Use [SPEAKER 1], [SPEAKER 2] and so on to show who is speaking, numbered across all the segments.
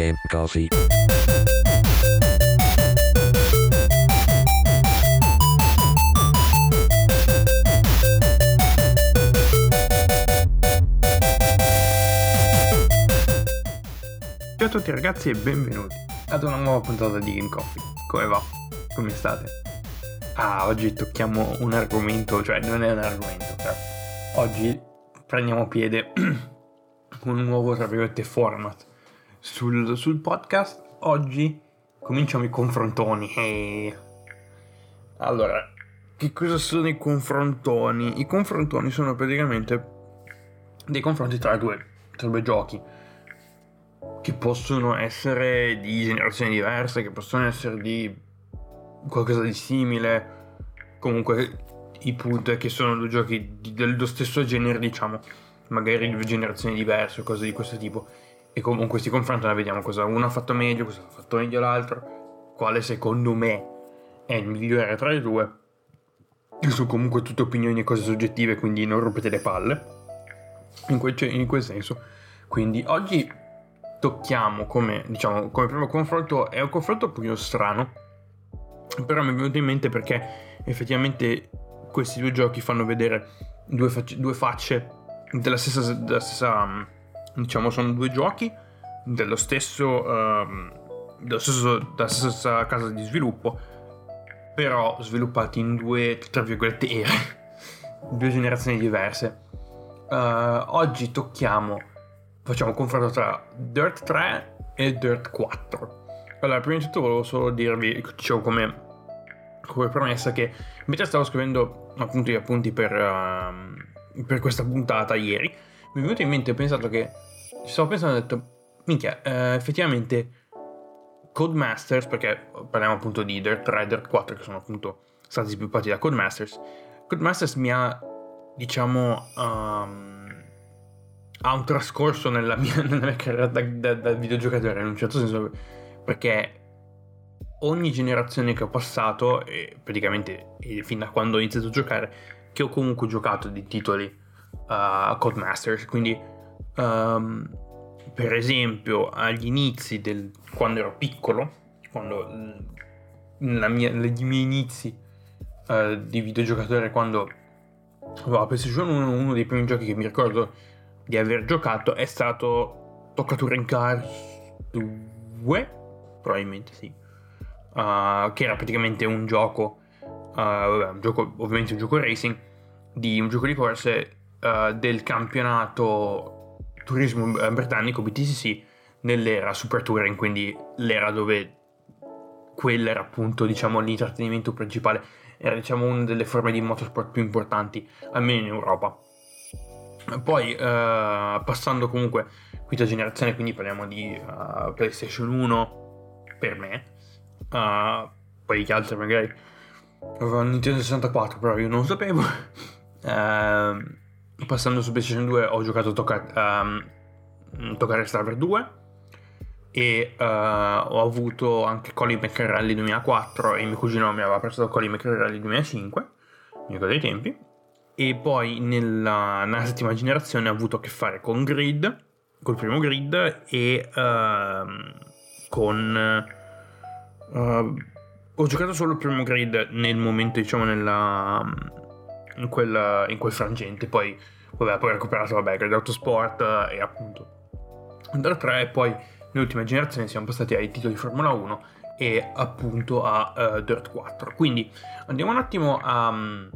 [SPEAKER 1] Game Coffee.
[SPEAKER 2] Ciao a tutti ragazzi e benvenuti ad una nuova puntata di Game Coffee. Come va? Come state? Ah, oggi tocchiamo un argomento, cioè non è un argomento, però oggi prendiamo piede un nuovo, tra virgolette, format sul, sul podcast. Oggi cominciamo i confrontoni. Allora, che cosa sono i confrontoni? I confrontoni sono praticamente dei confronti tra due, tra due giochi che possono essere di generazioni diverse, che possono essere di qualcosa di simile. Comunque punto è che sono due giochi di, dello stesso genere, diciamo, magari di due generazioni diverse o cose di questo tipo. E comunque si confrontano e vediamo cosa uno ha fatto meglio, cosa ha fatto meglio l'altro, quale secondo me è il migliore tra i due. Che sono comunque tutte opinioni e cose soggettive, quindi non rompete le palle. In quel, in quel senso. Quindi oggi tocchiamo come, diciamo, come primo confronto, è un confronto un pochino strano, però mi è venuto in mente perché effettivamente questi due giochi fanno vedere due, facce, due facce della stessa, della stessa, diciamo, sono due giochi dello stesso, um, dello stesso, della stessa casa di sviluppo, però sviluppati in due, tra virgolette, ere, due generazioni diverse. Uh, oggi tocchiamo facciamo un confronto tra Dirt 3 e Dirt 4. Allora, prima di tutto volevo solo dirvi, dicevo come, come promessa, che mentre stavo scrivendo appunto gli appunti per, uh, per questa puntata ieri, mi è venuto in mente, ho pensato che, ci stavo pensando e ho detto, minchia, uh, effettivamente Codemasters, perché parliamo appunto di Dirt 3 Dirt 4 che sono appunto stati sviluppati da Codemasters, Codemasters mi ha, diciamo... Um, ha un trascorso nella mia, nella mia carriera da, da, da, videogiocatore in un certo senso perché ogni generazione che ho passato praticamente fin da quando ho iniziato a giocare che ho comunque giocato di titoli uh, Codemasters quindi um, per esempio agli inizi del quando ero piccolo quando mia, nei miei inizi uh, di videogiocatore quando avevo la PlayStation 1 uno dei primi giochi che mi ricordo di aver giocato è stato Toccatura in Cars 2, probabilmente sì, uh, che era praticamente un gioco, uh, vabbè, un gioco, ovviamente un gioco racing, di un gioco di corse uh, del campionato turismo britannico BTCC nell'era Super Touring, quindi l'era dove quella era appunto diciamo l'intrattenimento principale, era diciamo una delle forme di motorsport più importanti, almeno in Europa. Poi uh, passando comunque quinta generazione, quindi parliamo di uh, PlayStation 1 per me, uh, poi gli altri magari avevano Nintendo 64, però io non lo sapevo. Ehm, passando su PlayStation 2 ho giocato Tocca, um, Toccare Starver 2 e ho avuto anche Colin McRae 2004 e mio cugino mi aveva prestato Colin McRae 2005, mi ricordo i tempi. E poi nella, nella, settima generazione ha avuto a che fare con Grid, col primo Grid e uh, con... Uh, ho giocato solo il primo Grid nel momento, diciamo, nella, in, quel, in quel frangente, poi, vabbè, poi ho recuperato, vabbè, Grid Autosport e appunto Under 3 e poi nell'ultima generazione siamo passati ai titoli di Formula 1 e appunto a uh, Dirt 4. Quindi andiamo un attimo a... Um,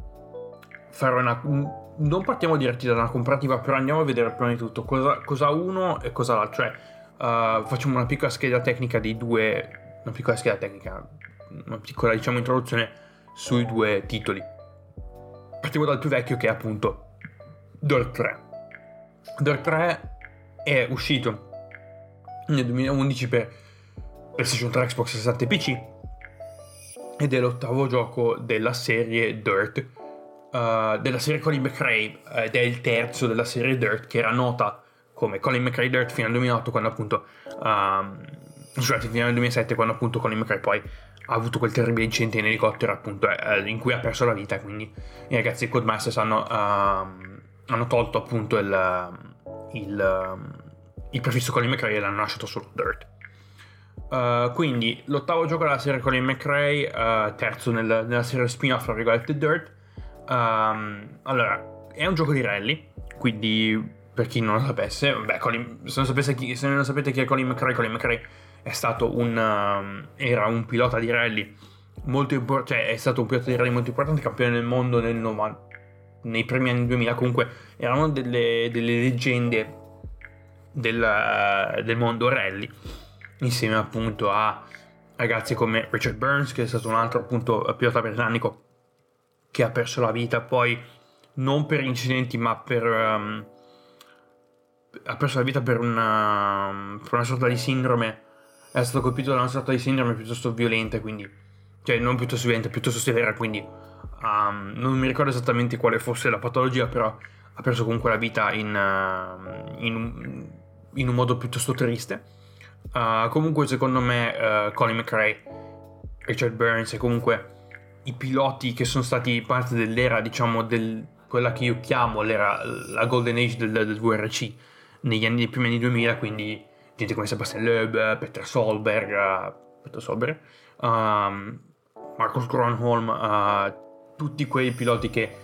[SPEAKER 2] fare una... Non partiamo diretti da una comparativa, però andiamo a vedere prima di tutto cosa, cosa uno e cosa l'altro. Cioè, uh, facciamo una piccola scheda tecnica dei due... Una piccola scheda tecnica, una piccola, diciamo, introduzione sui due titoli. Partiamo dal più vecchio che è appunto Dirt 3. Dirt 3 è uscito nel 2011 per PlayStation 3, Xbox 60 e PC ed è l'ottavo gioco della serie Dirt uh, della serie Colin McRae ed è il terzo della serie Dirt che era nota come Colin McRae Dirt fino al 2008 quando appunto um, scusate fino al 2007 quando appunto Colin McRae poi ha avuto quel terribile incidente in elicottero appunto eh, in cui ha perso la vita quindi i ragazzi di Codemasters hanno, uh, hanno tolto appunto il, il, il prefisso Colin McRae e l'hanno lasciato solo Dirt Uh, quindi l'ottavo gioco della serie Colin McRae, uh, terzo nel, nella serie spin-off, tra virgolette, Dirt. Um, allora, è un gioco di rally, quindi per chi non lo sapesse, beh, Colin, se, non sapesse chi, se non sapete chi è Colin McRae, Colin McRae è stato un, uh, era un pilota di rally molto importante, cioè è stato un pilota di rally molto importante, campione del mondo nel 90, nei primi anni 2000, comunque erano delle, delle leggende del, del mondo rally insieme appunto a ragazzi come Richard Burns, che è stato un altro appunto pilota britannico che ha perso la vita poi non per incidenti ma per... Um, ha perso la vita per una, per una sorta di sindrome, è stato colpito da una sorta di sindrome piuttosto violenta, quindi, cioè non piuttosto violenta, piuttosto severa, quindi um, non mi ricordo esattamente quale fosse la patologia, però ha perso comunque la vita in, uh, in, in un modo piuttosto triste. Uh, comunque, secondo me, uh, Colin McRae, Richard Burns e comunque i piloti che sono stati parte dell'era, diciamo, del, quella che io chiamo l'era, la Golden Age del, del VRC negli anni, nei primi anni 2000, quindi gente come Sebastian Loeb, Peter Solberg, Peter Solberg um, Marcus Gronholm, uh, tutti quei piloti che,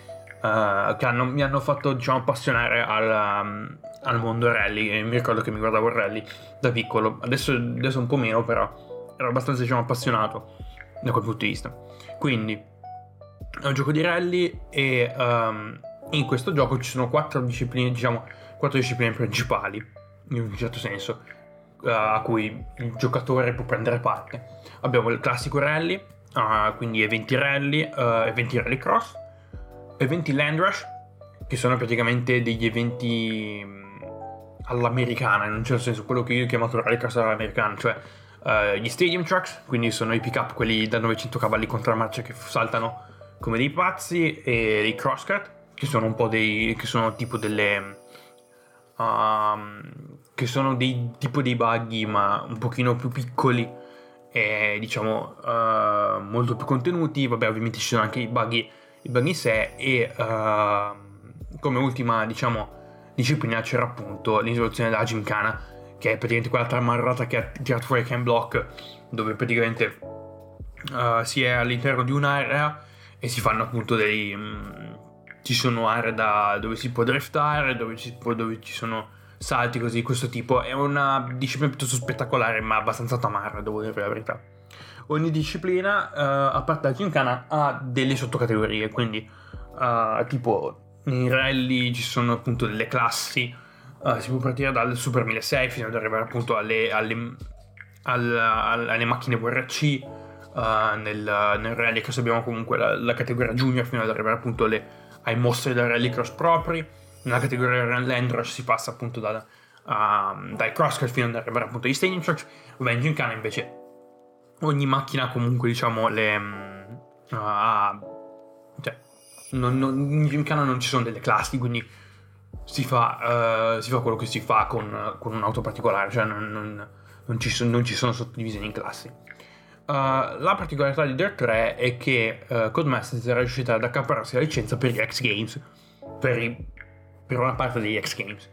[SPEAKER 2] uh, che hanno, mi hanno fatto diciamo, appassionare al, um, al mondo rally e mi ricordo che mi guardavo il rally da piccolo, adesso, adesso un po' meno però ero abbastanza diciamo, appassionato da quel punto di vista. Quindi è un gioco di rally e um, in questo gioco ci sono quattro discipline, diciamo, quattro discipline principali, in un certo senso, uh, a cui il giocatore può prendere parte. Abbiamo il classico rally, uh, quindi eventi rally, uh, eventi rallycross, eventi land rush, che sono praticamente degli eventi all'americana, in un certo senso, quello che io ho chiamato rallycross all'americana, cioè uh, gli stadium trucks, quindi sono i pick up, quelli da 900 cavalli contramarcia che saltano come dei pazzi, e i crosscut, che sono un po' dei. che sono tipo delle. Um, che sono dei tipo dei buggy, ma un pochino più piccoli e diciamo uh, molto più contenuti. Vabbè, ovviamente ci sono anche i buggy, i buggy in sé, e uh, come ultima, diciamo disciplina c'era appunto l'introduzione della Gymkhana, che è praticamente quella tramarrata che ha tirato fuori Ken Block, dove praticamente uh, si è all'interno di un'area e si fanno appunto dei... Um, ci sono aree da, dove si può driftare, dove ci, dove ci sono salti così di questo tipo. È una disciplina piuttosto spettacolare, ma abbastanza tamarra, devo dire la verità. Ogni disciplina, uh, a parte la Gymkhana, ha delle sottocategorie, quindi uh, tipo in rally ci sono appunto delle classi, uh, si può partire dal Super 1006 fino ad arrivare appunto alle, alle, alla, alle macchine VRC, nel, nel rallycross abbiamo comunque la, la, categoria junior fino ad arrivare appunto alle, ai mostri del rallycross propri, nella categoria land si passa appunto dal, uh, dai crosscut fino ad arrivare appunto agli stadium trucks, vabbè in Gincana invece ogni macchina comunque diciamo le... Uh, cioè, non, non, in Gymkhana non ci sono delle classi, quindi si fa, uh, si fa quello che si fa con, con un'auto particolare, cioè non, non, ci, sono, non ci sono suddivisioni in classi. Uh, la particolarità di Dirt 3 è che uh, Codemasters è riuscita ad accaparrarsi la licenza per gli X Games, per, i, per una parte degli X Games.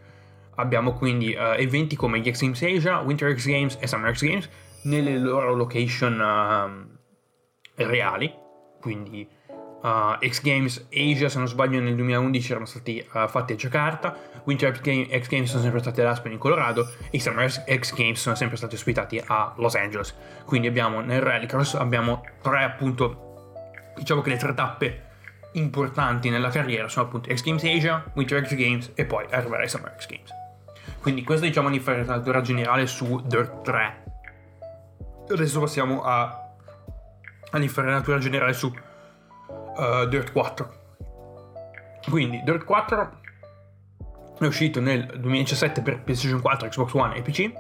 [SPEAKER 2] Abbiamo quindi uh, eventi come gli X Games Asia, Winter X Games e Summer X Games nelle loro location uh, reali, quindi Uh, X Games Asia, se non sbaglio, nel 2011 erano stati uh, fatti a Jakarta. Winter X, Game, X, Games sono sempre stati ad Aspen in Colorado. E Summer X Games sono sempre stati ospitati a Los Angeles. Quindi abbiamo nel Rallycross abbiamo tre appunto, diciamo che le tre tappe importanti nella carriera sono appunto X Games Asia, Winter X Games e poi arrivare ai Summer X Games. Quindi questa diciamo l'infarinatura generale su Dirt 3. Adesso passiamo a, all'infarinatura generale su uh, Dirt 4. Quindi Dirt 4 è uscito nel 2017 per PlayStation 4, Xbox One e PC.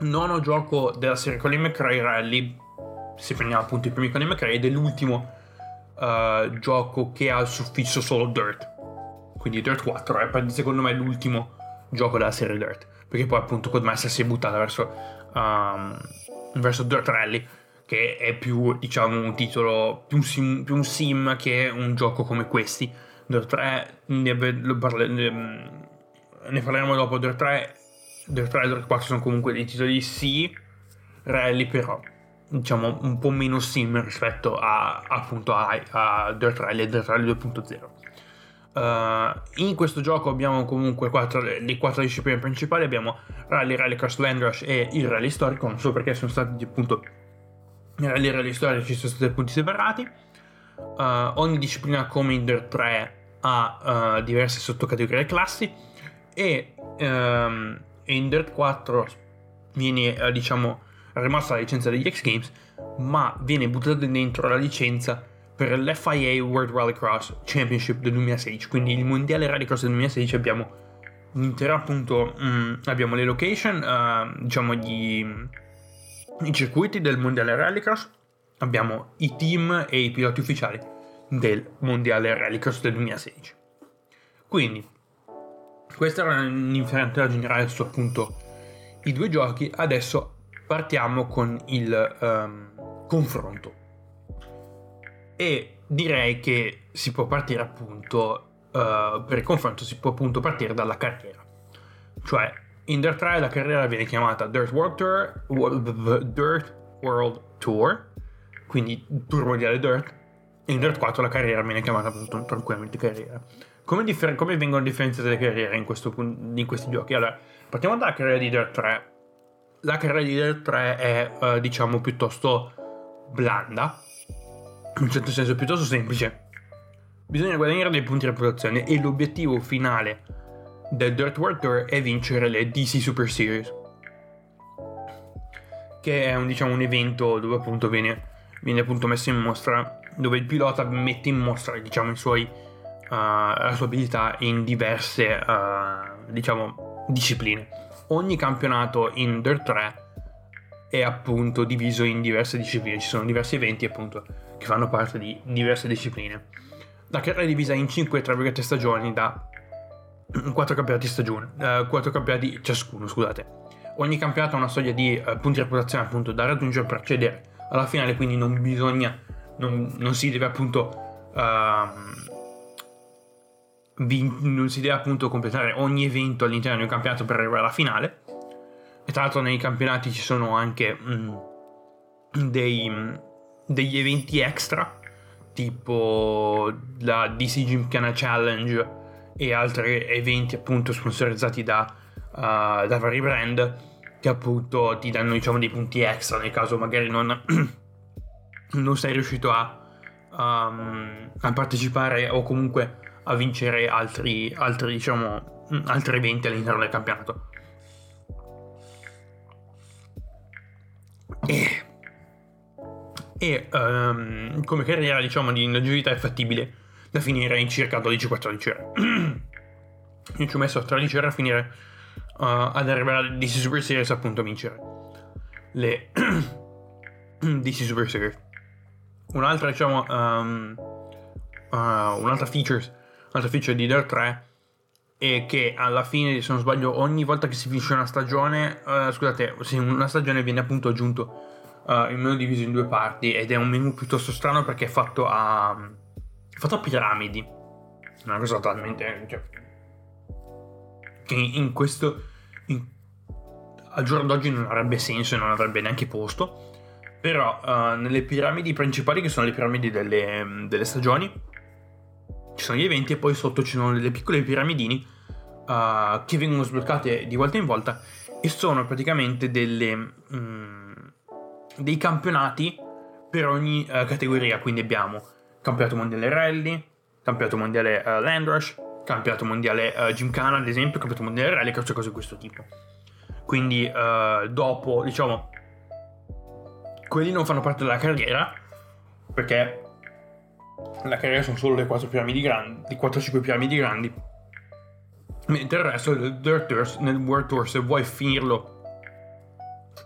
[SPEAKER 2] Nono gioco della serie Colin McRae Rally, se prendiamo appunto i primi Colin McRae, ed è l'ultimo uh, gioco che ha il suffisso solo Dirt. Quindi Dirt 4 è secondo me l'ultimo gioco della serie Dirt. Perché poi appunto Codemaster si è buttata verso, um, verso Dirt Rally che è più, diciamo, un titolo, più sim, più un sim che un gioco come questi. Dirt 3, ne, parle, ne, ne, parleremo dopo, Dirt 3, Dirt 3 e Dirt 4 sono comunque dei titoli sì, rally però diciamo un po' meno sim rispetto a appunto a, a Dirt Rally e Dirt Rally 2.0 Uh, in questo gioco abbiamo comunque quattro, le quattro discipline principali, abbiamo Rally, Rallycross, Land Rush e il Rally Storico, non so perché sono stati appunto i Rally e Rally Storici sono stati punti separati. Uh, ogni disciplina come Dirt 3 ha uh, diverse sottocategorie e classi e um, in Dirt 4 viene diciamo rimossa la licenza degli X Games ma viene buttata dentro la licenza per l'FIA World Rallycross Championship del 2016, quindi il mondiale Rallycross del 2016 abbiamo l'intero appunto, mh, mm, abbiamo le location, uh, diciamo gli, i circuiti del mondiale Rallycross, abbiamo i team e i piloti ufficiali del mondiale Rallycross del 2016. Quindi, questa era un'infarinatura generale su appunto i due giochi, adesso partiamo con il um, confronto. E direi che si può partire appunto uh, per il confronto si può appunto partire dalla carriera. Cioè in Dirt 3 la carriera viene chiamata Dirt World Tour Dirt World Tour quindi Tour Mondiale Dirt in Dirt 4 la carriera viene chiamata tranquillamente carriera come, differ- come vengono differenziate le carriere in, questo, in, questi giochi? Allora, partiamo dalla carriera di Dirt 3 la carriera di Dirt 3 è uh, diciamo piuttosto blanda in un certo senso piuttosto semplice. Bisogna guadagnare dei punti di reputazione e l'obiettivo finale del Dirt World Tour è vincere le DC Super Series. Che è un, diciamo, un evento dove appunto viene, viene appunto messo in mostra, dove il pilota mette in mostra diciamo, suoi, uh, la sua abilità in diverse uh, diciamo, discipline. Ogni campionato in Dirt 3 è appunto diviso in diverse discipline, ci sono diversi eventi appunto che fanno parte di diverse discipline. La carriera è divisa in 5 tra stagioni da 4 campionati stagione, uh, 4 campionati ciascuno, scusate. Ogni campionato ha una soglia di uh, punti di reputazione appunto da raggiungere per accedere alla finale, quindi non bisogna, non, non si deve appunto, uh, non si deve appunto completare ogni evento all'interno di un campionato per arrivare alla finale. E tra l'altro nei campionati ci sono anche mm, dei, mm, degli eventi extra, tipo la DC Gymkhana Challenge e altri eventi appunto sponsorizzati da, uh, da vari brand che appunto ti danno diciamo dei punti extra nel caso magari non, non sei riuscito a, um, a, partecipare o comunque a vincere altri, altri, diciamo, altri eventi all'interno del campionato. E e um, come carriera diciamo di longevità è fattibile da finire in circa 12-14 ore. Io ci ho messo 13 ore a finire uh, ad arrivare a DC Super Series appunto a vincere le DC Super Series. Un'altra diciamo um, uh, un'altra features un'altra feature di Dirt 3 è che alla fine se non sbaglio ogni volta che si finisce una stagione uh, scusate se una stagione viene appunto aggiunto uh, il menu diviso in due parti ed è un menu piuttosto strano perché è fatto a, fatto a piramidi. Una cosa talmente... Cioè, che in questo... In, al giorno d'oggi non avrebbe senso e non avrebbe neanche posto. Però uh, nelle piramidi principali, che sono le piramidi delle, delle, stagioni, ci sono gli eventi e poi sotto ci sono delle piccole piramidini uh, che vengono sbloccate di volta in volta e sono praticamente delle... Um, dei campionati per ogni uh, categoria. Quindi abbiamo campionato mondiale rally, campionato mondiale uh, land rush, campionato mondiale uh, gymkhana, ad esempio, campionato mondiale rally, cose di questo tipo. Quindi uh, dopo, diciamo, quelli non fanno parte della carriera perché la carriera sono solo le 4 piramidi grandi, le 4-5 piramidi grandi. Mentre il resto del Dirt Tour, nel World Tour, se vuoi finirlo,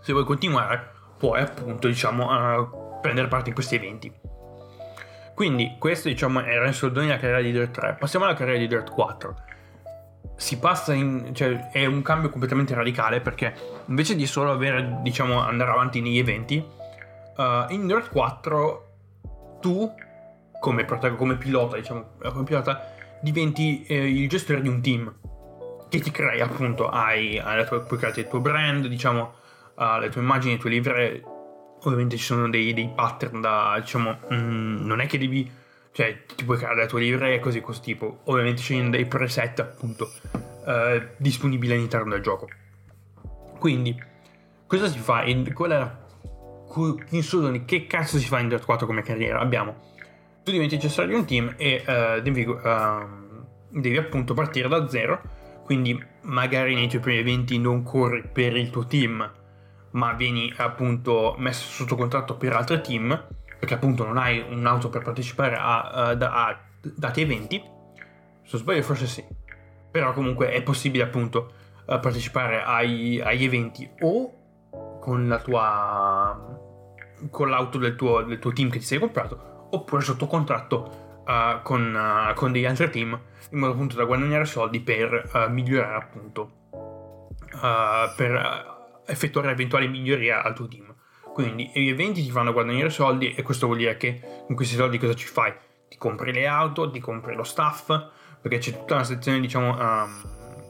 [SPEAKER 2] se vuoi continuare, puoi appunto diciamo uh, prendere parte in questi eventi. Quindi questo diciamo era in soldoni la carriera di Dirt 3. Passiamo alla carriera di Dirt 4. Si passa in... cioè è un cambio completamente radicale perché invece di solo avere diciamo andare avanti negli eventi, uh, in Dirt 4 tu come, come pilota diciamo come pilota diventi eh, il gestore di un team che ti crei appunto hai, hai tua, puoi creare il tuo brand diciamo uh, le tue immagini, le tue livree, ovviamente ci sono dei, dei pattern da, diciamo, mm, non è che devi, cioè ti puoi creare la tua livree e così questo tipo, ovviamente ci sono dei preset appunto uh, disponibili all'interno del gioco. Quindi, cosa si fa? In, qual è la, in che cazzo si fa in Dirt 4 come carriera? Abbiamo, tu diventi gestore di un team e uh, devi, devi appunto partire da zero, quindi magari nei tuoi primi eventi non corri per il tuo team, ma vieni appunto messo sotto contratto per altri team, perché appunto non hai un'auto per partecipare a, a, a dati eventi. Se sbaglio forse sì. Però comunque è possibile appunto partecipare ai, agli eventi o con la tua con l'auto del tuo, del tuo team che ti sei comprato oppure sotto contratto uh, con, uh, con, degli altri team in modo appunto da guadagnare soldi per uh, migliorare appunto per effettuare eventuali migliorie al tuo team. Quindi gli eventi ti fanno guadagnare soldi e questo vuol dire che con questi soldi cosa ci fai? Ti compri le auto, ti compri lo staff, perché c'è tutta una sezione, diciamo, um,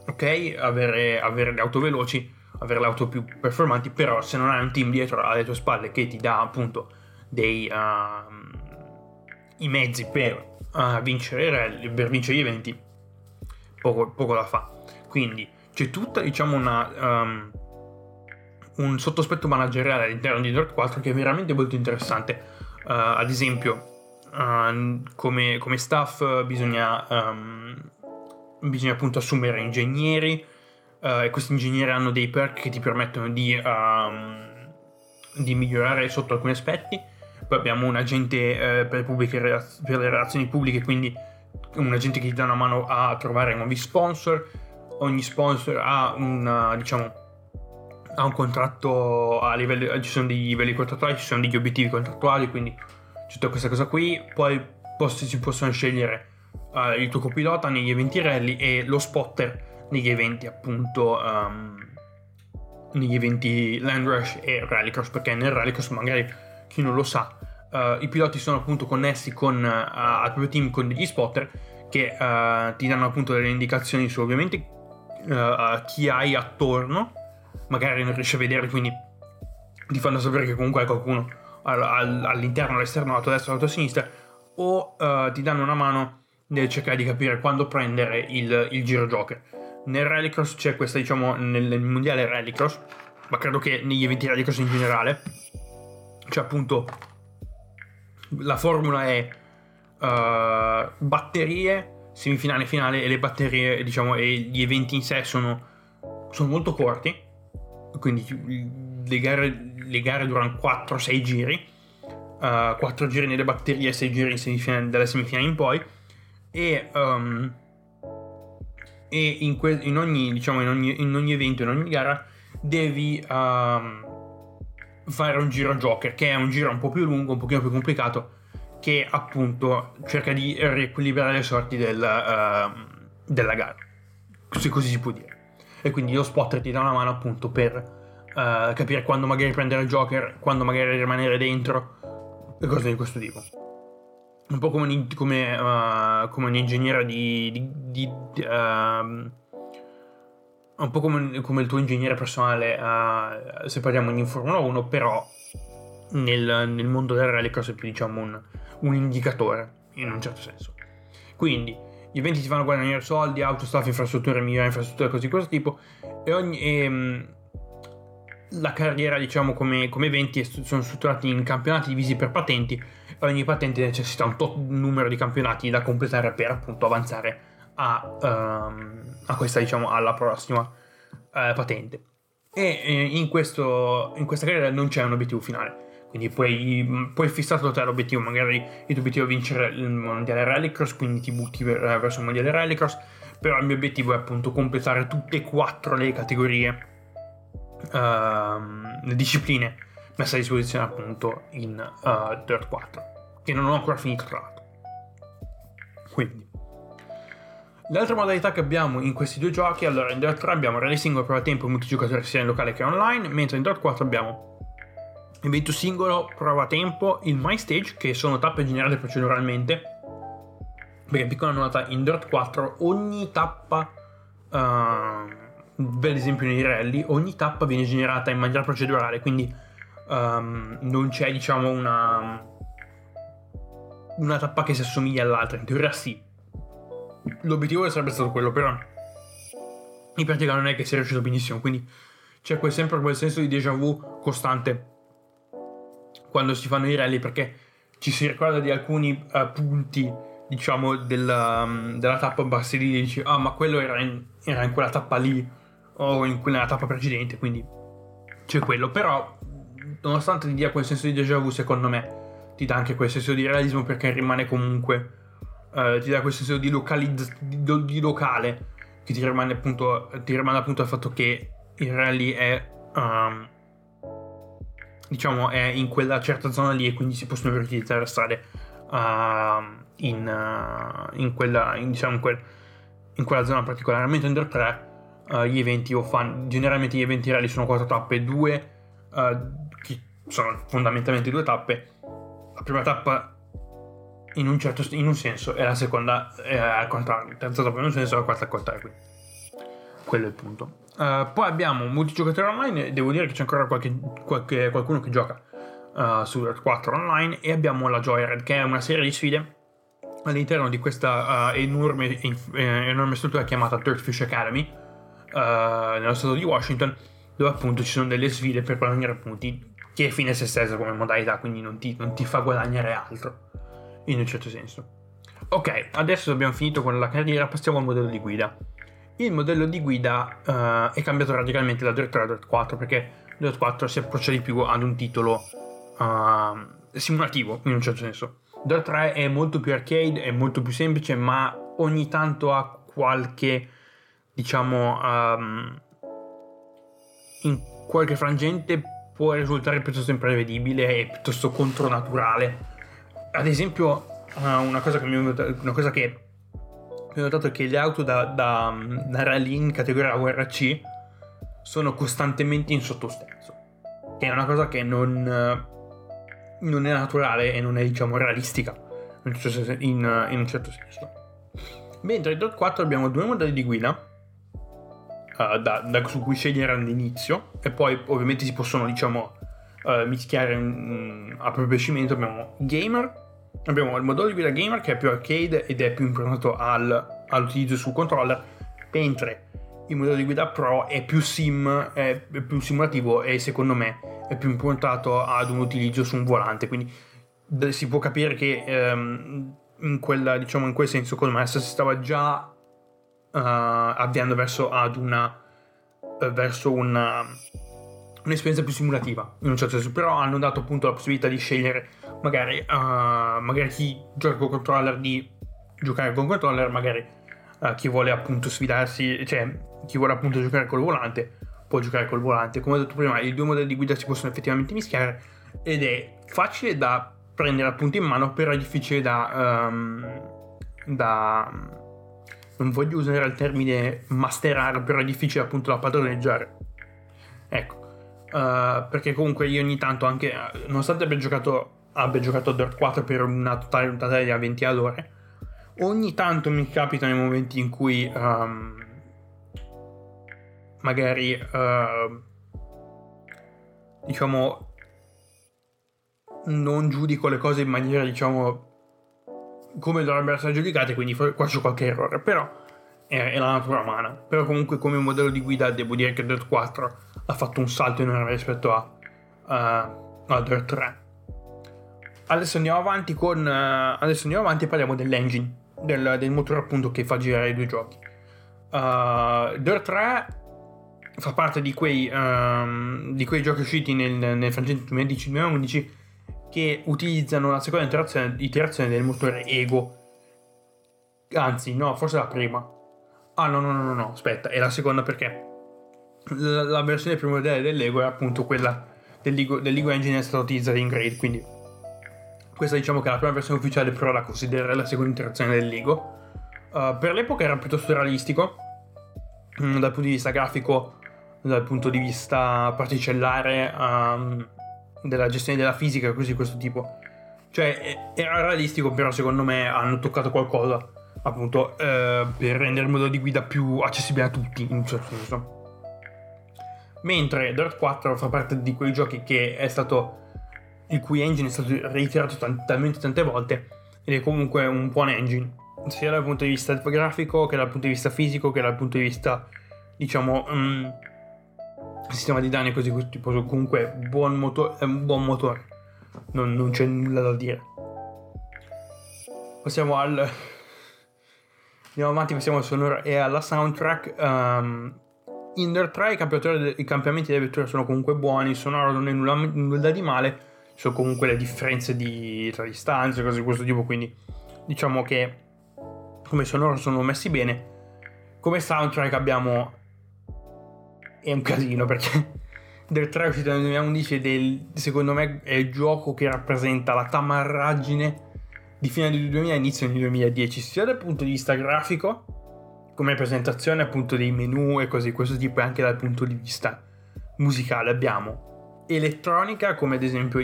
[SPEAKER 2] ok, avere, avere, le auto veloci, avere le auto più performanti, però se non hai un team dietro alle tue spalle che ti dà appunto dei, uh, i mezzi per uh, vincere rally, per vincere gli eventi, poco, poco da fa. Quindi c'è tutta, diciamo, una... Um, un sottospetto manageriale all'interno di Dirt 4 che è veramente molto interessante. Uh, ad esempio, uh, come, come, staff bisogna, um, bisogna appunto assumere ingegneri uh, e questi ingegneri hanno dei perk che ti permettono di, um, di migliorare sotto alcuni aspetti. Poi abbiamo un agente per, le per le relazioni pubbliche, quindi un agente che ti dà una mano a trovare nuovi sponsor. Ogni sponsor ha una, diciamo, ha un contratto a livello, ci sono dei livelli contrattuali, ci sono degli obiettivi contrattuali, quindi c'è tutta questa cosa qui. Poi posti, si possono scegliere uh, il tuo copilota negli eventi rally e lo spotter negli eventi appunto um, negli eventi Land Rush e Rallycross perché nel Rallycross magari chi non lo sa uh, i piloti sono appunto connessi con, uh, al proprio team con degli spotter che ti danno appunto delle indicazioni su ovviamente chi hai attorno magari non riesci a vedere, quindi ti fanno sapere che comunque hai qualcuno all'interno, all'esterno, alla tua destra, alla tua sinistra, o uh, ti danno una mano nel cercare di capire quando prendere il, il giro joker. Nel rallycross c'è questa, diciamo, nel, nel mondiale rallycross, ma credo che negli eventi rallycross in generale, c'è appunto la formula è uh, batterie, semifinale, finale e le batterie, diciamo, e gli eventi in sé sono, sono molto corti quindi le gare, le gare durano 4-6 giri, uh, eh, 4 giri nelle batterie e 6 giri in semifinale, dalle semifinali in poi, e, um, e in, que- in, ogni, diciamo, in, ogni, in, ogni, evento, in ogni gara, devi um, fare un giro Joker, che è un giro un po' più lungo, un pochino più complicato, che appunto cerca di riequilibrare le sorti del, uh, della gara, se così si può dire e quindi lo spotter ti dà una mano appunto per uh, capire quando magari prendere il Joker, quando magari rimanere dentro e cose di questo tipo. Un po' come, come, uh, come un ingegnere di... di, di uh, un po' come, come, il tuo ingegnere personale, uh, se parliamo in Formula 1, però nel, nel mondo del rallycross è più diciamo un, un indicatore, in un certo senso. Quindi gli eventi ti fanno guadagnare soldi, auto, staff, infrastrutture, migliori infrastrutture, così di questo tipo. E ogni. E, ehm, la carriera, diciamo, come, come eventi sono strutturati in campionati divisi per patenti. E ogni patente necessita un tot numero di campionati da completare per appunto avanzare a, um, a questa, diciamo, alla prossima uh, patente. E eh, in, questo, in questa carriera non c'è un obiettivo finale quindi puoi, puoi fissarlo te l'obiettivo, magari il tuo obiettivo è vincere il mondiale rallycross, quindi ti butti eh, verso il mondiale rallycross, però il mio obiettivo è appunto completare tutte e quattro le categorie, uh, le discipline messe a disposizione appunto in uh, Dirt 4, che non ho ancora finito tra l'altro. Quindi, le altre modalità che abbiamo in questi due giochi, allora in Dirt 3 abbiamo rally single prova tempo multigiocatore sia in locale che online, mentre in Dirt 4 abbiamo Evento singolo, prova tempo, il My Stage, che sono tappe generate proceduralmente. Perché piccola nota, in Dirt 4 ogni tappa uh, per esempio nei rally, ogni tappa viene generata in maniera procedurale, quindi um, non c'è diciamo una, una tappa che si assomiglia all'altra, in teoria sì. L'obiettivo sarebbe stato quello, però in pratica non è che sia riuscito benissimo, quindi c'è quel, sempre quel senso di déjà vu costante quando si fanno i rally perché ci si ricorda di alcuni uh, punti diciamo della, um, della tappa lì e dici ah ma quello era in, era in quella tappa lì o in quella tappa precedente quindi c'è quello. Però nonostante ti dia quel senso di déjà vu secondo me ti dà anche quel senso di realismo perché rimane comunque uh, ti dà quel senso di, localizz- di, di locale che ti rimane appunto ti rimane appunto al fatto che il rally è um, diciamo è in quella certa zona lì e quindi si possono riutilizzare strade uh, in, uh, in, quella in, diciamo in, quel, in quella zona particolare. Mentre in Dirt 3 uh, gli eventi o fan generalmente gli eventi rally sono quattro tappe due uh, che sono fondamentalmente due tappe. La prima tappa in un certo in un senso e la seconda è al contrario. La terza tappa in un senso e la quarta al contrario. Quello è il punto Uh, poi abbiamo multigiocatore online, devo dire che c'è ancora qualche, qualche, qualcuno che gioca uh, su Red 4 online e abbiamo la Joyred che è una serie di sfide all'interno di questa uh, enorme, eh, enorme, struttura chiamata Dirtfish Academy nello stato di Washington dove appunto ci sono delle sfide per guadagnare punti che è fine se stessa come modalità quindi non ti, non ti fa guadagnare altro in un certo senso. Ok adesso abbiamo finito con la carriera passiamo al modello di guida il modello di guida uh, è cambiato radicalmente da Dirt 3 a Dirt 4 perché Dirt 4 si approccia di più ad un titolo uh, simulativo in un certo senso. Dirt 3 è molto più arcade, è molto più semplice, ma ogni tanto ha qualche, diciamo, um, in qualche frangente può risultare piuttosto imprevedibile e piuttosto contronaturale. Ad esempio, uh, una cosa che mi una cosa che ho notato che le auto da, da, da rally in categoria WRC sono costantemente in sottosterzo, che è una cosa che non, non è naturale e non è, diciamo, realistica in, in, in un certo senso. Mentre in Dot 4 abbiamo due modelli di guida uh, da, da, su cui scegliere all'inizio e poi ovviamente si possono, diciamo, uh, mischiare um, a proprio piacimento. Abbiamo Gamer abbiamo il modello di guida gamer che è più arcade ed è più improntato al, all'utilizzo sul controller, mentre il modello di guida pro è più sim, è più simulativo e secondo me è più improntato ad un utilizzo su un volante, quindi si può capire che um, in, quella, diciamo, in quel senso me si stava già uh, avviando verso una verso una un'esperienza più simulativa in un certo senso però hanno dato appunto la possibilità di scegliere magari, uh, magari chi gioca con controller di giocare con controller, magari uh, chi vuole appunto sfidarsi, cioè chi vuole appunto giocare col volante può giocare col volante. Come ho detto prima, i due modelli di guida si possono effettivamente mischiare ed è facile da prendere appunto in mano, però è difficile da... Um, da non voglio usare il termine masterare, però è difficile appunto da padroneggiare. Ecco, uh, perché comunque io ogni tanto anche, nonostante abbia giocato abbia giocato a Dirt 4 per una totale puntata a 20 ore. Ogni tanto mi capita nei momenti in cui um, magari uh, diciamo non giudico le cose in maniera diciamo come dovrebbero essere giudicate quindi faccio qualche errore però è, è, la natura umana però comunque come modello di guida devo dire che Dirt 4 ha fatto un salto enorme rispetto a, uh, Dirt 3 adesso andiamo avanti con. Uh, adesso andiamo avanti e parliamo dell'engine, del, del, motore appunto che fa girare i due giochi. Uh, Dirt 3 fa parte di quei, um, di quei giochi usciti nel, nel frangente 2010-2011 che utilizzano la seconda iterazione, iterazione del motore Ego. Anzi, no, forse la prima. Ah, no, no, no, no, no aspetta, è la seconda perché la, la versione moderna dell'Ego è appunto quella dell'Ego, dell'Ego Engine è stata utilizzata in Grade, quindi questa diciamo che è la prima versione ufficiale, però la considererei la seconda interazione del Lego. Uh, per l'epoca era piuttosto realistico, mm, dal punto di vista grafico, dal punto di vista particellare, um, della gestione della fisica e così questo tipo. Cioè era realistico, però secondo me hanno toccato qualcosa, appunto, uh, per rendere il modo di guida più accessibile a tutti, in un certo senso. Mentre Dirt 4 fa parte di quei giochi che è stato il cui engine è stato reiterato t- talmente tante volte ed è comunque un buon engine, sia dal punto di vista grafico che dal punto di vista fisico che dal punto di vista, diciamo, um, sistema di danni così tipo. Comunque buon motor- è un buon motore, non, non c'è nulla da dire. Passiamo al... Andiamo avanti, passiamo al sonoro e alla soundtrack. Um, in Dirt 3 i, i cambiamenti delle vetture sono comunque buoni, sonoro non è nulla, nulla di male, sono comunque le differenze di, tra distanze, cose di questo tipo, quindi diciamo che come sonoro sono messi bene. Come soundtrack abbiamo... è un casino perché Dirt 3 è uscito nel 2011 ed è secondo me è il gioco che rappresenta la tamarraggine di fine del 2000 inizio del 2010, sia dal punto di vista grafico, come presentazione appunto dei menu e cose di questo tipo, e anche dal punto di vista musicale. Abbiamo elettronica, come ad esempio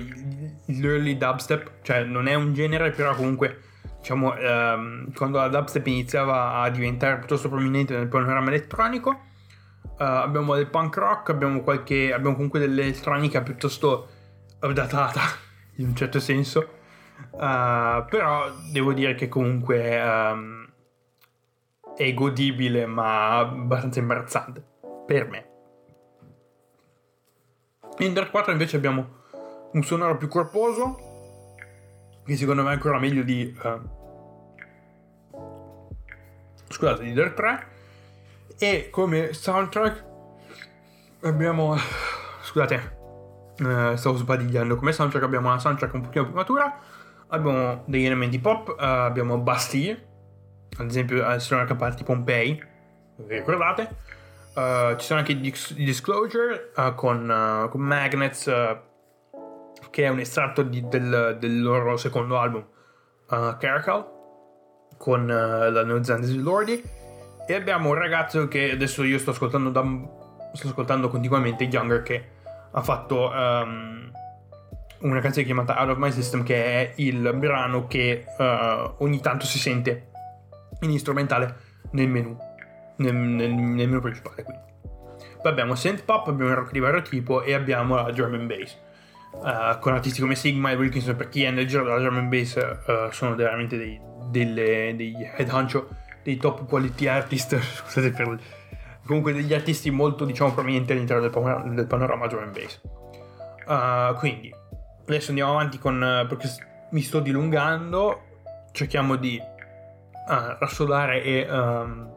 [SPEAKER 2] l'early dubstep, cioè non è un genere, però comunque diciamo ehm, quando la dubstep iniziava a diventare piuttosto prominente nel panorama elettronico. Uh, abbiamo del punk rock, abbiamo, qualche, abbiamo comunque dell'elettronica piuttosto datata in un certo senso Uh, però devo dire che comunque um, è godibile ma abbastanza imbarazzante per me. In Dark 4 invece abbiamo un sonoro più corposo che secondo me è ancora meglio di uh, scusate di Dark 3 e come soundtrack abbiamo scusate uh, stavo sbadigliando come soundtrack abbiamo una soundtrack un pochino più matura abbiamo degli elementi pop, uh, abbiamo Bastille, ad esempio al Sonora Party Pompei, ricordate? Uh, ci sono anche i Disclosure uh, con, con, Magnets, che è un estratto di, del, del, loro secondo album, Caracal, con la neozelandese Lordi. E abbiamo un ragazzo che adesso io sto ascoltando, da, sto ascoltando continuamente, Younger, che ha fatto... Um, una canzone chiamata Out of My System che è il brano che uh, ogni tanto si sente in strumentale nel menu, nel, nel, nel menu principale. Quindi. Poi abbiamo synth pop, abbiamo il rock di vario tipo e abbiamo la and bass. Uh, con artisti come Sigma e Wilkinson per chi è nel giro della and bass uh, sono veramente dei, delle, degli head honcho, dei top quality artist, scusate per comunque degli artisti molto diciamo prominenti all'interno del, panorama, del panorama drum bass. Uh, quindi adesso andiamo avanti con perché mi sto dilungando cerchiamo di uh, rassodare e um,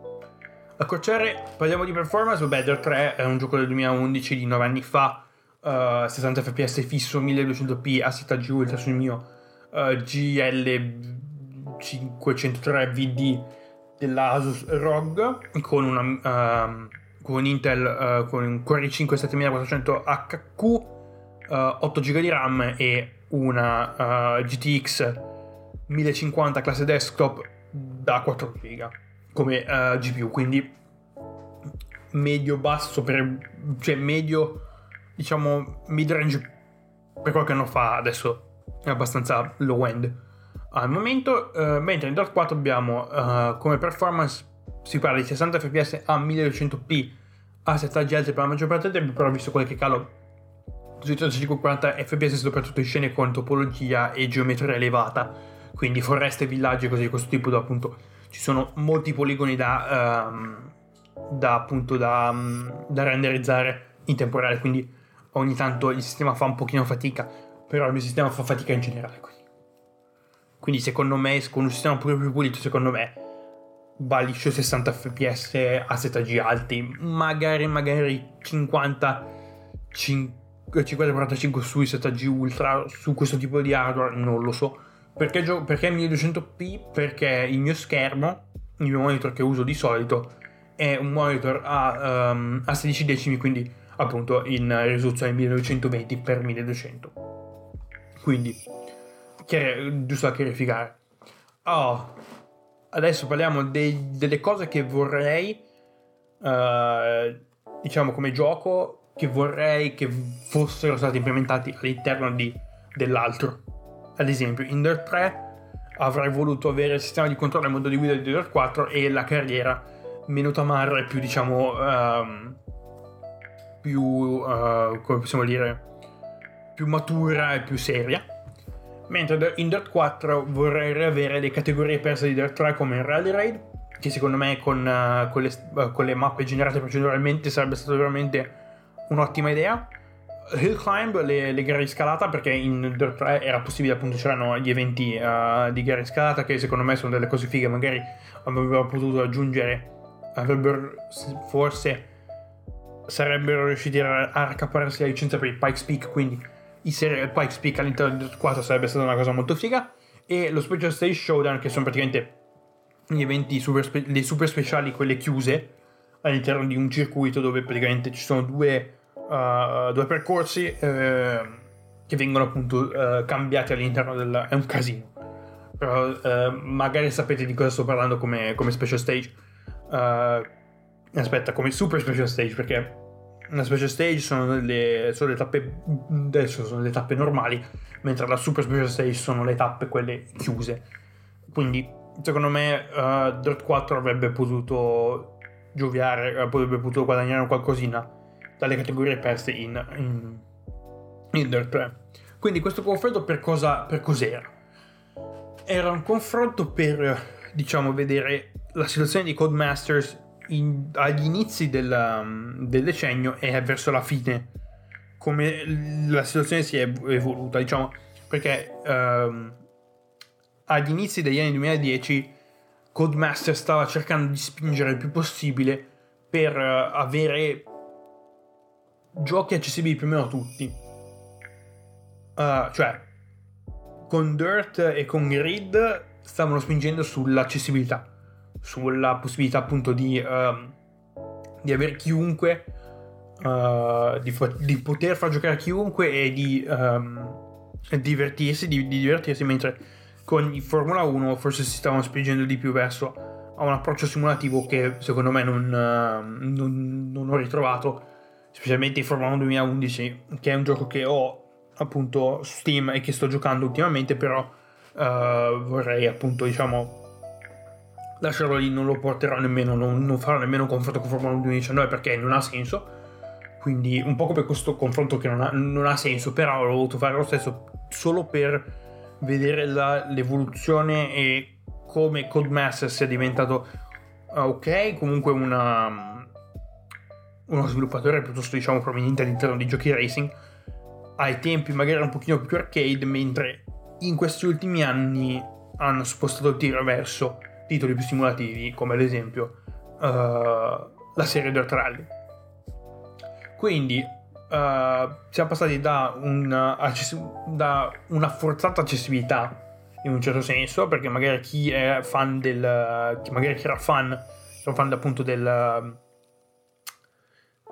[SPEAKER 2] accorciare. Parliamo di performance. Vabbè Dirt 3 è un gioco del 2011 di 9 anni fa. Uh, 60 fps fisso 1200p a 7 G ultra sul mio uh, GL 503 VD dell'Asus ROG con una um, con Intel uh, con un Core i5 7400 HQ uh, 8 GB di RAM e una uh, GTX 1050 classe desktop da 4 GB come uh, eh, GPU, quindi medio basso per cioè medio diciamo mid range per qualche anno fa adesso è abbastanza low end. Al momento uh, mentre in Dart 4 abbiamo uh, come performance si parla di 60 fps a 1200p a settaggi alti per la maggior parte del tempo però visto qualche calo sui 3540 fps soprattutto in scene con topologia e geometria elevata, quindi foreste, villaggi e cose di questo tipo dove appunto ci sono molti poligoni da, um, da appunto da, um, da, renderizzare in tempo reale, quindi ogni tanto il sistema fa un pochino fatica, però il mio sistema fa fatica in generale. Quindi, quindi secondo me, con un sistema po' più pulito, secondo me va liscio 60 fps a settaggi alti, magari magari 50 50 5045 sui 7G Ultra su questo tipo di hardware non lo so perché, perché 1200p perché il mio schermo il mio monitor che uso di solito è un monitor a, um, a 16 decimi quindi appunto in risoluzione 1920x1200 quindi chiar- giusto da chiarificare. Oh, adesso parliamo dei, delle cose che vorrei uh, diciamo come gioco che vorrei che fossero stati implementati all'interno di, dell'altro. Ad esempio, in Dirt 3 avrei voluto avere il sistema di controllo e modo di guida di Dirt 4 e la carriera meno tamarra e più, diciamo, um, più, uh, come possiamo dire, più matura e più seria. Mentre in Dirt 4 vorrei riavere le categorie perse di Dirt 3 come in Rally Raid, che secondo me con, uh, con, le, uh, con le mappe generate proceduralmente sarebbe stata veramente un'ottima idea. Hill Climb, le, le, gare di scalata, perché in Dirt 3 era possibile appunto c'erano gli eventi uh, di gare di scalata che secondo me sono delle cose fighe, magari avrebbero potuto aggiungere, avrebbero forse sarebbero riusciti a, a raccaparsi la licenza per il Pikes Peak, quindi i serial Pikes Peak all'interno di Dirt 4 sarebbe stata una cosa molto figa. E lo Special Stage Showdown, che sono praticamente gli eventi super spe- dei super speciali, quelle chiuse all'interno di un circuito dove praticamente ci sono due, uh, due percorsi uh, che vengono appunto uh, cambiati all'interno del... è un casino. Però eh, magari sapete di cosa sto parlando come, come special stage. aspetta, come super special stage perché una special stage sono le, sono le tappe adesso sono le tappe normali mentre la super special stage sono le tappe quelle chiuse quindi secondo me uh, Dirt 4 avrebbe potuto gioviare avrebbe potuto guadagnare qualcosina dalle categorie perse in, in, in Dirt 3 quindi questo confronto per cosa per cos'era? Era un confronto per diciamo vedere la situazione di Codemasters in, agli inizi del, del, decennio e verso la fine. Come la situazione si è evoluta, diciamo, perché um, agli inizi degli anni 2010 Codemaster stava cercando di spingere il più possibile per uh, avere giochi accessibili più o meno a tutti. Uh, cioè, con Dirt e con Grid stavano spingendo sull'accessibilità sulla possibilità appunto di, uh, di avere chiunque, uh, di, di, poter far giocare chiunque e di um, divertirsi, di, di, divertirsi, mentre con Formula 1 forse si stavano spingendo di più verso a un approccio simulativo che secondo me non, uh, non, non ho ritrovato, specialmente Formula 1 2011, che è un gioco che ho appunto su Steam e che sto giocando ultimamente, però uh, vorrei appunto diciamo lasciarlo lì non lo porterò nemmeno, non, non farò nemmeno confronto con Formula 1 2019 perché non ha senso. Quindi un po' per questo confronto che non ha, non ha senso, però l'ho voluto fare lo stesso solo per vedere la, l'evoluzione e come Codemaster sia diventato uh, ok, comunque una, uno sviluppatore piuttosto diciamo proveniente all'interno di giochi racing, ai tempi magari un pochino più arcade, mentre in questi ultimi anni hanno spostato il tiro verso titoli più simulativi, come ad esempio uh, la serie Dirt Rally. Quindi uh, siamo passati da, un, accessi- da, una forzata accessibilità in un certo senso, perché magari chi è fan del. Magari chi era fan, era fan appunto del.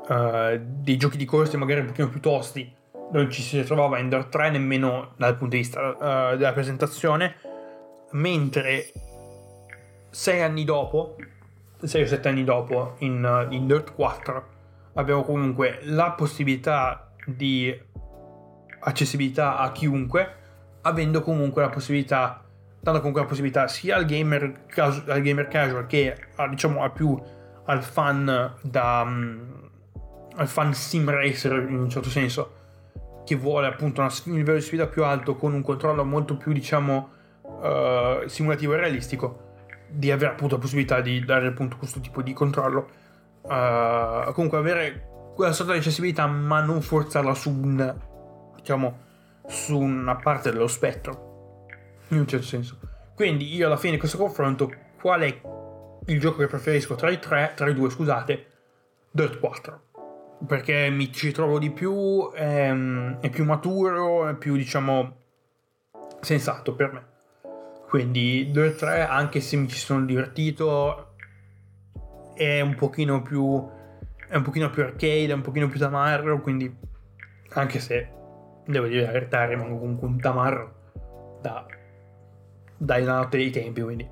[SPEAKER 2] Uh, dei giochi di corse magari un pochino più tosti non ci si trovava in Dirt 3 nemmeno dal punto di vista uh, della presentazione mentre sei anni dopo, sei o sette anni dopo, in, in Dirt 4, abbiamo comunque la possibilità di accessibilità a chiunque, avendo comunque la possibilità, dando comunque la possibilità sia al gamer, al gamer casual che a, diciamo a più al fan da um, al fan sim racer in un certo senso che vuole appunto una, un livello di sfida più alto con un controllo molto più diciamo uh, simulativo e realistico di avere appunto la possibilità di dare appunto questo tipo di controllo. Uh, comunque avere quella sorta di accessibilità ma non forzarla su un diciamo su una parte dello spettro in un certo senso quindi io alla fine di questo confronto qual è il gioco che preferisco tra i tre tra i due scusate Dirt 4 perché mi ci trovo di più è, ehm, è più maturo è più diciamo sensato per me quindi 2-3, anche se mi ci sono divertito, è un pochino più. È un pochino più arcade, è un pochino più tamarro. Quindi, anche se devo dire la verità, rimango comunque un tamarro da, dai notte dei tempi. Quindi,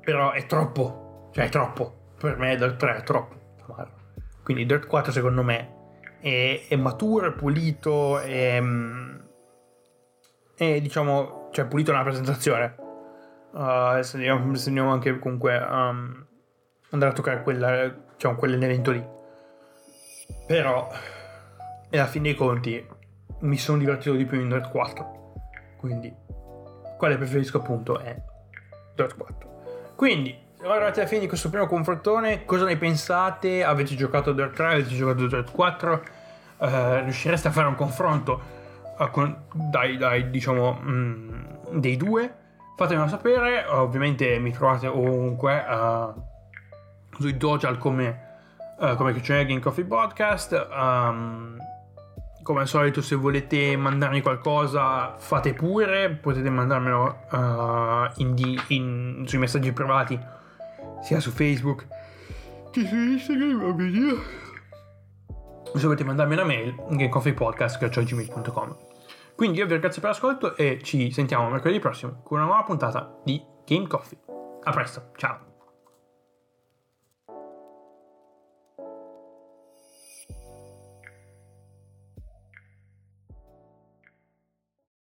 [SPEAKER 2] però è troppo, cioè è troppo. Per me Dirt 3 è troppo tamarro. Quindi Dirt 4 secondo me è, è maturo, è pulito, è, è diciamo, cioè pulito nella presentazione uh, adesso andiamo, anche comunque a andare a toccare quella, diciamo, quell'evento lì. Però e alla fine dei conti mi sono divertito di più in Dirt 4. Quindi, quale preferisco appunto è Dirt 4. Quindi, siamo arrivati alla fine di questo primo confrontone. Cosa ne pensate? Avete giocato a Dirt 3? Avete giocato a Dirt 4? Uh, eh, riuscireste a fare un confronto uh, con, dai, dai, diciamo, mm, dei due? Fatemelo sapere. Ovviamente mi trovate ovunque uh, sui social come, come Kitchen Game Coffee Podcast. Um, come al solito se volete mandarmi qualcosa fate pure, potete mandarmelo uh, in in, sui messaggi privati sia su Facebook che su Instagram. Se volete mandarmi una mail, gamecoffeepodcast.gmail.com Quindi io vi ringrazio per l'ascolto e ci sentiamo mercoledì prossimo con una nuova puntata di Game Coffee. A presto, ciao!